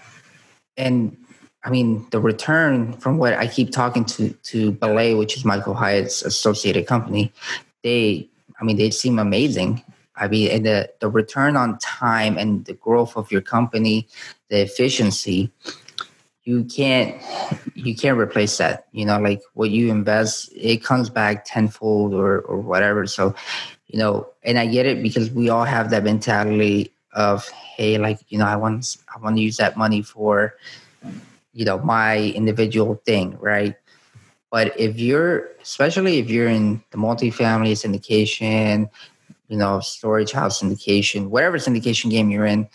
and I mean the return from what I keep talking to to Belay, which is Michael Hyatt's associated company. They, I mean, they seem amazing. I mean, and the, the return on time and the growth of your company, the efficiency, you can't you can't replace that. You know, like what you invest, it comes back tenfold or or whatever. So, you know, and I get it because we all have that mentality of, hey, like, you know, I want I want to use that money for, you know, my individual thing, right? But if you're, especially if you're in the multifamily syndication, you know, storage house syndication, whatever syndication game you're in,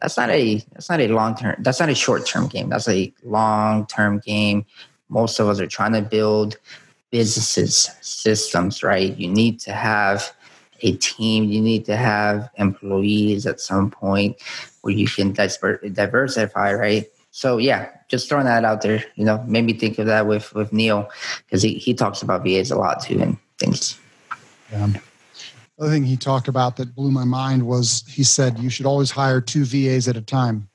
that's not a that's not a long term that's not a short term game. That's a long term game. Most of us are trying to build businesses, systems, right? You need to have a team, you need to have employees at some point where you can diversify, right? So yeah, just throwing that out there, you know, made me think of that with with Neal because he, he talks about VAs a lot too and things. Yeah. The other thing he talked about that blew my mind was he said you should always hire two VAs at a time,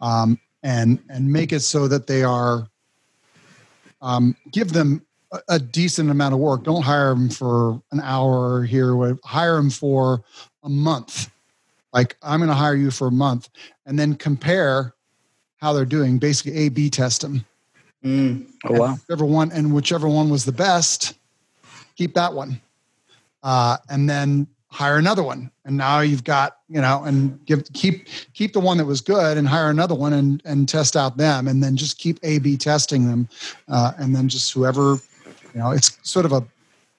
um, and and make it so that they are um, give them a, a decent amount of work. Don't hire them for an hour here. Hire them for a month. Like I'm going to hire you for a month, and then compare how they're doing. Basically, A/B test them. Mm, Oh wow. Whichever one and whichever one was the best, keep that one, uh, and then hire another one. And now you've got you know, and give keep keep the one that was good and hire another one and and test out them, and then just keep A/B testing them, uh, and then just whoever, you know, it's sort of a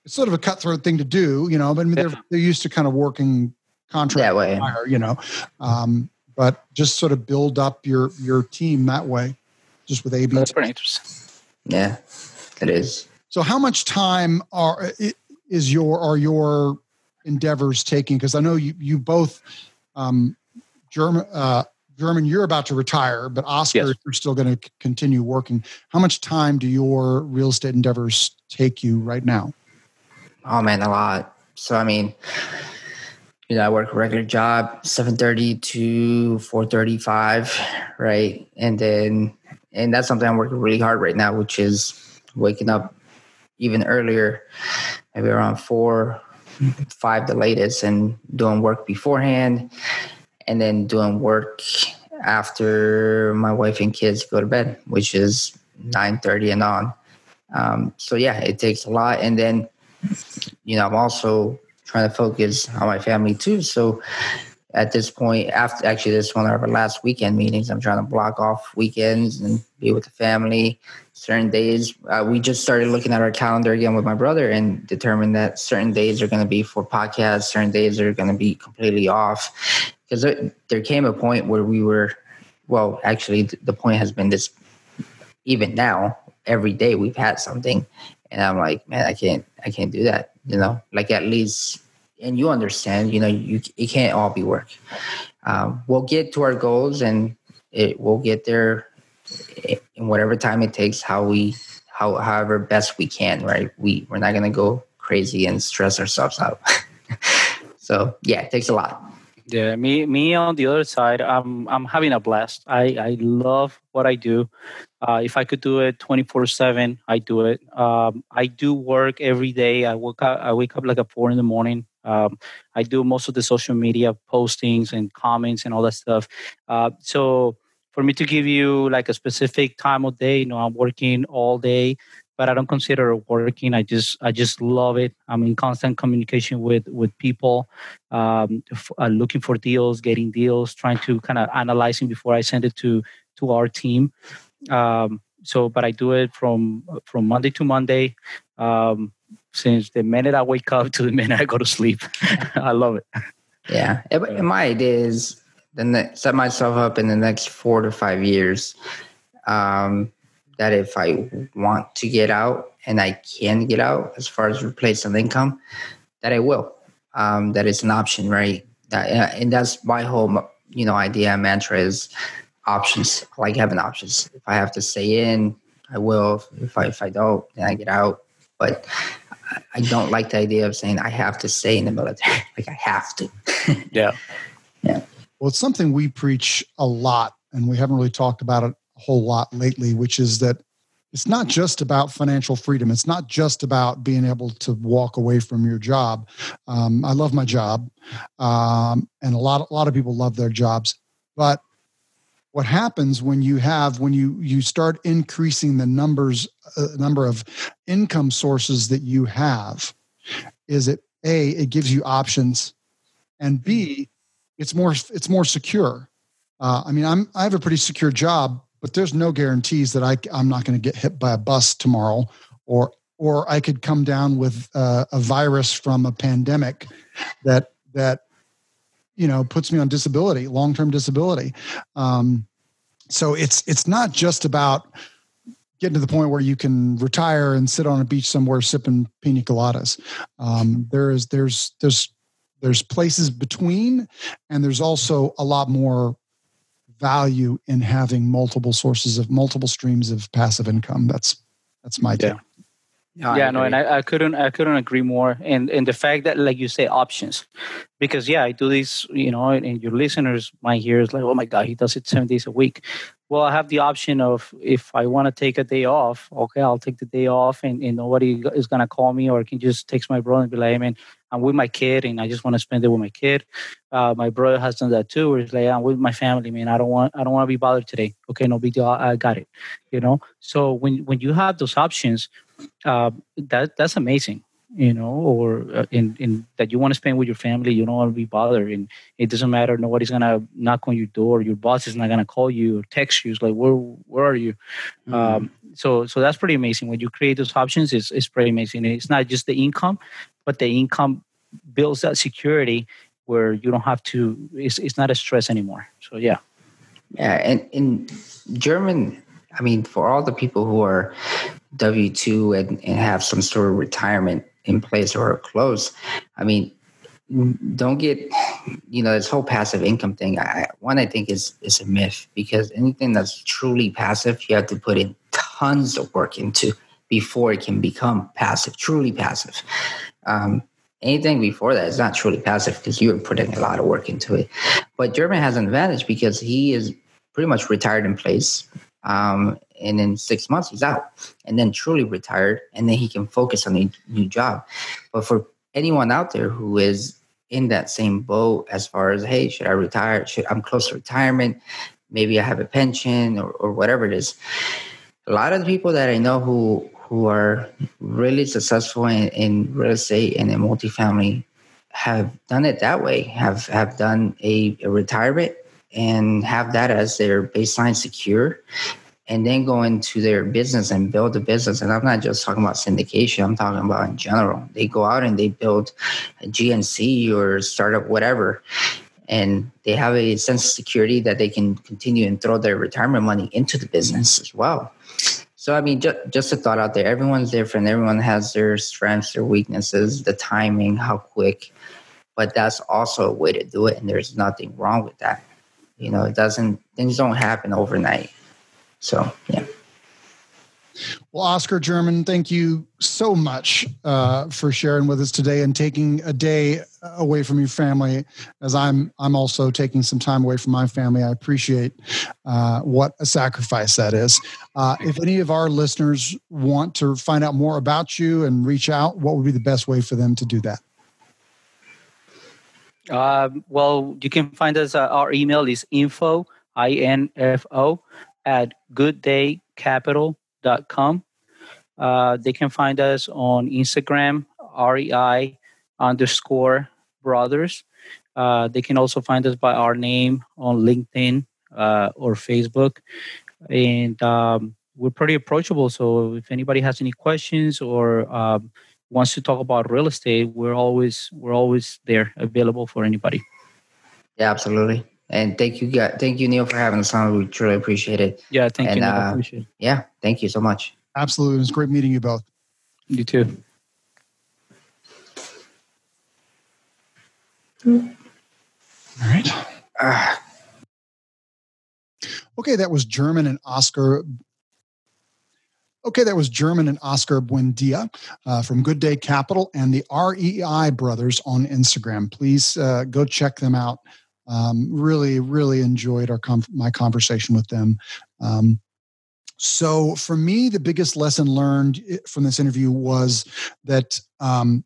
it's sort of a cutthroat thing to do, you know. But I mean, they're they're used to kind of working contract that way. hire, you know. Um, but just sort of build up your your team that way, just with A/B That's pretty interesting. Yeah, it is. So, how much time are is your are your endeavors taking? Because I know you you both, um, German, uh, German, you're about to retire, but Oscar, Yes. you're still going to continue working. How much time do your real estate endeavors take you right now? Oh man, a lot. So I mean, you know, I work a regular job, seven thirty to four thirty five, right? And then and that's something I'm working really hard right now, which is waking up even earlier, maybe around four, five the latest, and doing work beforehand, and then doing work after my wife and kids go to bed, which is nine thirty and on. Um, so yeah, it takes a lot, and then you know I'm also trying to focus on my family too. So at this point, after actually this one of our last weekend meetings, I'm trying to block off weekends and be with the family. Certain days, uh, we just started looking at our calendar again with my brother and determined that certain days are going to be for podcasts, certain days are going to be completely off. Because there, there came a point where we were, well, actually, the point has been this. Even now, every day we've had something, and I'm like, man, I can't, I can't do that. You know, like at least and you understand, you know, you it can't all be work. Um, we'll get to our goals, and it we'll get there in whatever time it takes. How we, how however best we can, right? We we're not gonna go crazy and stress ourselves out. so yeah, it takes a lot. Yeah, me me on the other side, I'm I'm having a blast. I I love what I do. Uh, if I could do it 24 seven, I do it. Um, I do work every day. I wake up I wake up like at four in the morning. Um, I do most of the social media postings and comments and all that stuff. Uh, so for me to give you like a specific time of day, you know, I'm working all day, but I don't consider it working. I just I just love it. I'm in constant communication with with people, um, f- uh, looking for deals, getting deals, trying to kind of analyzing before I send it to to our team. Um, so, but I do it from from Monday to Monday. Um, since the minute I wake up to the minute I go to sleep. I love it. Yeah. My idea is then set myself up in the next four to five years um, that if I want to get out and I can get out as far as replacement income, that I will. Um, that is an option, right? That, and that's my whole, you know, idea and mantra is options. I like having options. If I have to stay in, I will. If I if I don't, then I get out. But I don't like the idea of saying I have to stay in the military. Like I have to. yeah. Yeah. Well, it's something we preach a lot, and we haven't really talked about it a whole lot lately, which is that it's not just about financial freedom. It's not just about being able to walk away from your job. Um, I love my job, um, and a lot, a lot of people love their jobs. But what happens when you have when you you start increasing the numbers uh, number of income sources that you have is it a it gives you options and b it's more it's more secure. Uh, i mean i'm i have a pretty secure job but there's no guarantees that i i'm not going to get hit by a bus tomorrow or or i could come down with uh, a virus from a pandemic that that you know puts me on disability long-term disability. Um, so it's it's not just about getting to the point where you can retire and sit on a beach somewhere sipping pina coladas. Um, there is there's there's there's places between and there's also a lot more value in having multiple sources of multiple streams of passive income. That's that's my take yeah. No, yeah, no, and I, I, couldn't I couldn't agree more. And and the fact that like you say options, because yeah, I do this, you know, and your listeners might hear is like, oh my god, he does it seven days a week. Well, I have the option of if I want to take a day off, okay, I'll take the day off, and, and nobody is gonna call me, or I can just text my brother and be like, hey man, I'm with my kid, and I just want to spend it with my kid. Uh, my brother has done that too, where he's like, I'm with my family, man. I don't want I don't want to be bothered today. Okay, no big deal. I, I got it. You know. So when when you have those options uh, that that's amazing you know or uh, in in that you want to spend with your family you don't want to be bothered and it doesn't matter nobody's gonna knock on your door your boss is not gonna call you or text you it's like where where are you mm-hmm. um, so so that's pretty amazing when you create those options it's, it's pretty amazing and it's not just the income but the income builds that security where you don't have to it's, it's not a stress anymore so yeah yeah and in german i mean for all the people who are W two and, and have some sort of retirement in place or close. I mean, don't get you know this whole passive income thing. I, one I think is is a myth because anything that's truly passive, you have to put in tons of work into before it can become passive, truly passive. Um, anything before that is not truly passive because you're putting a lot of work into it. But German has an advantage because he is pretty much retired in place. Um, and in six months he's out. And then truly retired and then he can focus on a new job. But for anyone out there who is in that same boat as far as hey should i retire? Should i'm close to retirement. Maybe i have a pension or, or whatever it is. A lot of the people that i know who who are really successful in, in real estate and in multifamily have done it that way have have done a, a retirement and have that as their baseline secure and then go into their business and build a business. And I'm not just talking about syndication, I'm talking about in general. They go out and they build a GNC or startup, whatever. And they have a sense of security that they can continue and throw their retirement money into the business as well. So, I mean, just, just a thought out there everyone's different. Everyone has their strengths, their weaknesses, the timing, how quick. But that's also a way to do it. And there's nothing wrong with that. You know, it doesn't, things don't happen overnight so, yeah. Well, Oscar German, thank you so much uh, for sharing with us today and taking a day away from your family. As I'm, I'm also taking some time away from my family. I appreciate uh, what a sacrifice that is. Uh, if any of our listeners want to find out more about you and reach out, what would be the best way for them to do that? Uh, well, you can find us. Uh, our email is info i n f o at Uh, they can find us on Instagram, REI underscore brothers. Uh, they can also find us by our name on LinkedIn uh, or Facebook. And um, we're pretty approachable. So if anybody has any questions or um, wants to talk about real estate, we're always we're always there, available for anybody. Yeah, absolutely. And thank you, thank you, Neil, for having us on. We truly appreciate it. Yeah, thank and, you. Neil, uh, appreciate it. Yeah, thank you so much. Absolutely, it was great meeting you both. You too. All right. Uh, okay, that was German and Oscar. Okay, that was German and Oscar Buendia uh, from Good Day Capital and the REI Brothers on Instagram. Please uh, go check them out. Um, really, really enjoyed our my conversation with them. Um, so for me, the biggest lesson learned eh, from this interview was that um,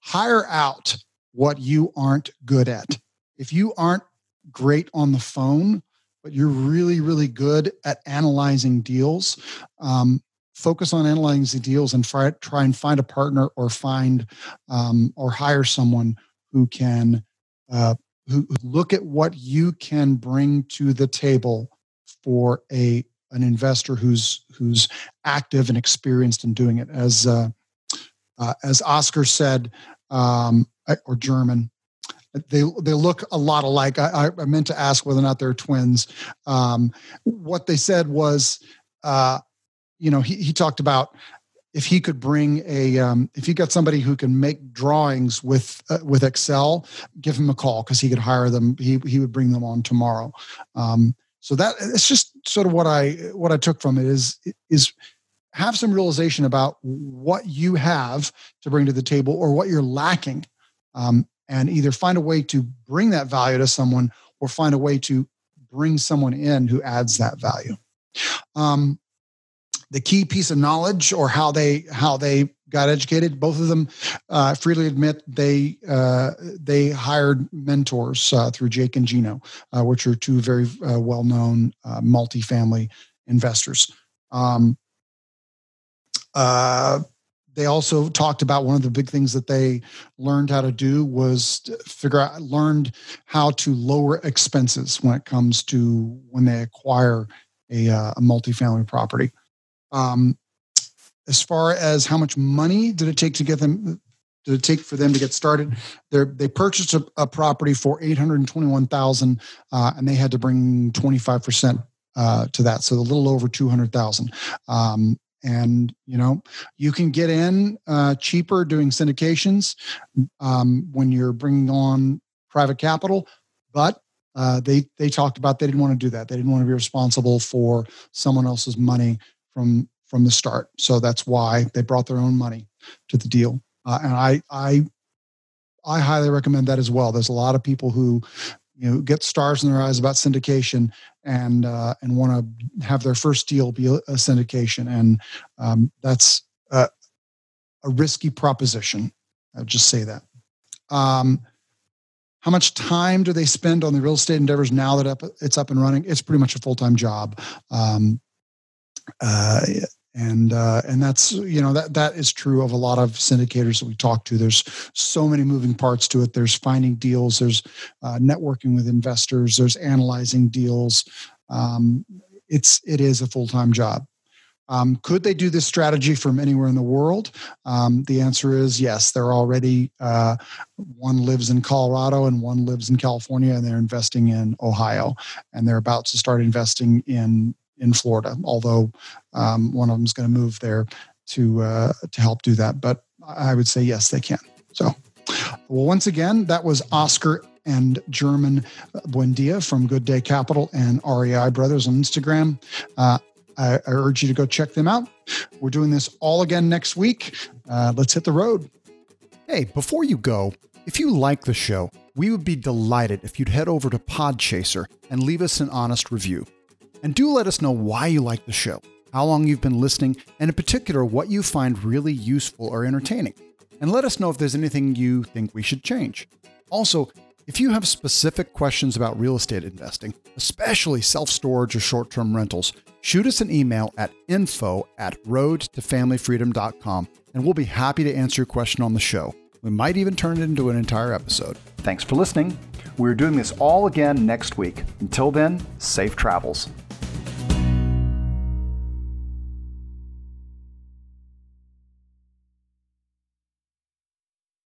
hire out what you aren't good at. If you aren't great on the phone, but you're really, really good at analyzing deals, um, focus on analyzing the deals and try, try and find a partner or find um, or hire someone who can uh, who look at what you can bring to the table for a an investor who's who's active and experienced in doing it. As uh, uh, as Oscar said, um, or German, they they look a lot alike. I, I meant to ask whether or not they're twins. Um, what they said was, uh, you know, he he talked about if he could bring a um, if he got somebody who can make drawings with uh, with excel give him a call because he could hire them. He, he would bring them on tomorrow. Um, so that it's just sort of what i what i took from it is is have some realization about what you have to bring to the table or what you're lacking. Um, and either find a way to bring that value to someone or find a way to bring someone in who adds that value. Um, the key piece of knowledge or how they how they got educated. Both of them uh, freely admit they uh, they hired mentors uh, through Jake and Gino, uh, which are two very uh, well known uh, multifamily investors. Um, they also talked about one of the big things that they learned how to do was to figure out learned how to lower expenses when it comes to when they acquire a, a multifamily property. Um, as far as how much money did it take to get them did it take for them to get started? They they purchased a, a, property for eight hundred twenty one thousand, uh, and they had to bring twenty five percent uh, to that, so a little over two hundred thousand. Um, and you know you can get in uh, cheaper doing syndications um, when you're bringing on private capital, but uh, they they talked about they didn't want to do that. They didn't want to be responsible for someone else's money from from the start. So that's why they brought their own money to the deal. Uh, and I I I highly recommend that as well. There's a lot of people who you know get stars in their eyes about syndication and uh, and want to have their first deal be a, syndication, and um, that's a, a risky proposition. I'll just say that. Um, how much time do they spend on the real estate endeavors now that up, it's up and running? It's pretty much a full time job. Um, uh, and uh, and that's you know that that is true of a lot of syndicators that we talk to. There's so many moving parts to it. There's finding deals. There's uh, networking with investors. There's analyzing deals. Um, it's it is a full time job. Um, could they do this strategy from anywhere in the world? Um, the answer is yes. They're already uh, one lives in Colorado and one lives in California, and they're investing in Ohio, and they're about to start investing in in Florida. Although um, one of them is going to move there to uh, to help do that, but I would say yes, they can. So, well, once again, that was Oscar and German Buendia from Good Day Capital and REI Brothers on Instagram. Uh, I, urge you to go check them out. We're doing this all again next week. Uh, let's hit the road. Hey, before you go, if you like the show, we would be delighted if you'd head over to Podchaser and leave us an honest review. And do let us know why you like the show, how long you've been listening, and in particular, what you find really useful or entertaining. And let us know if there's anything you think we should change. Also, if you have specific questions about real estate investing, especially self storage or short term rentals, shoot us an email at info at roadtofamilyfreedom.com and we'll be happy to answer your question on the show. We might even turn it into an entire episode. Thanks for listening. We're doing this all again next week. Until then, safe travels.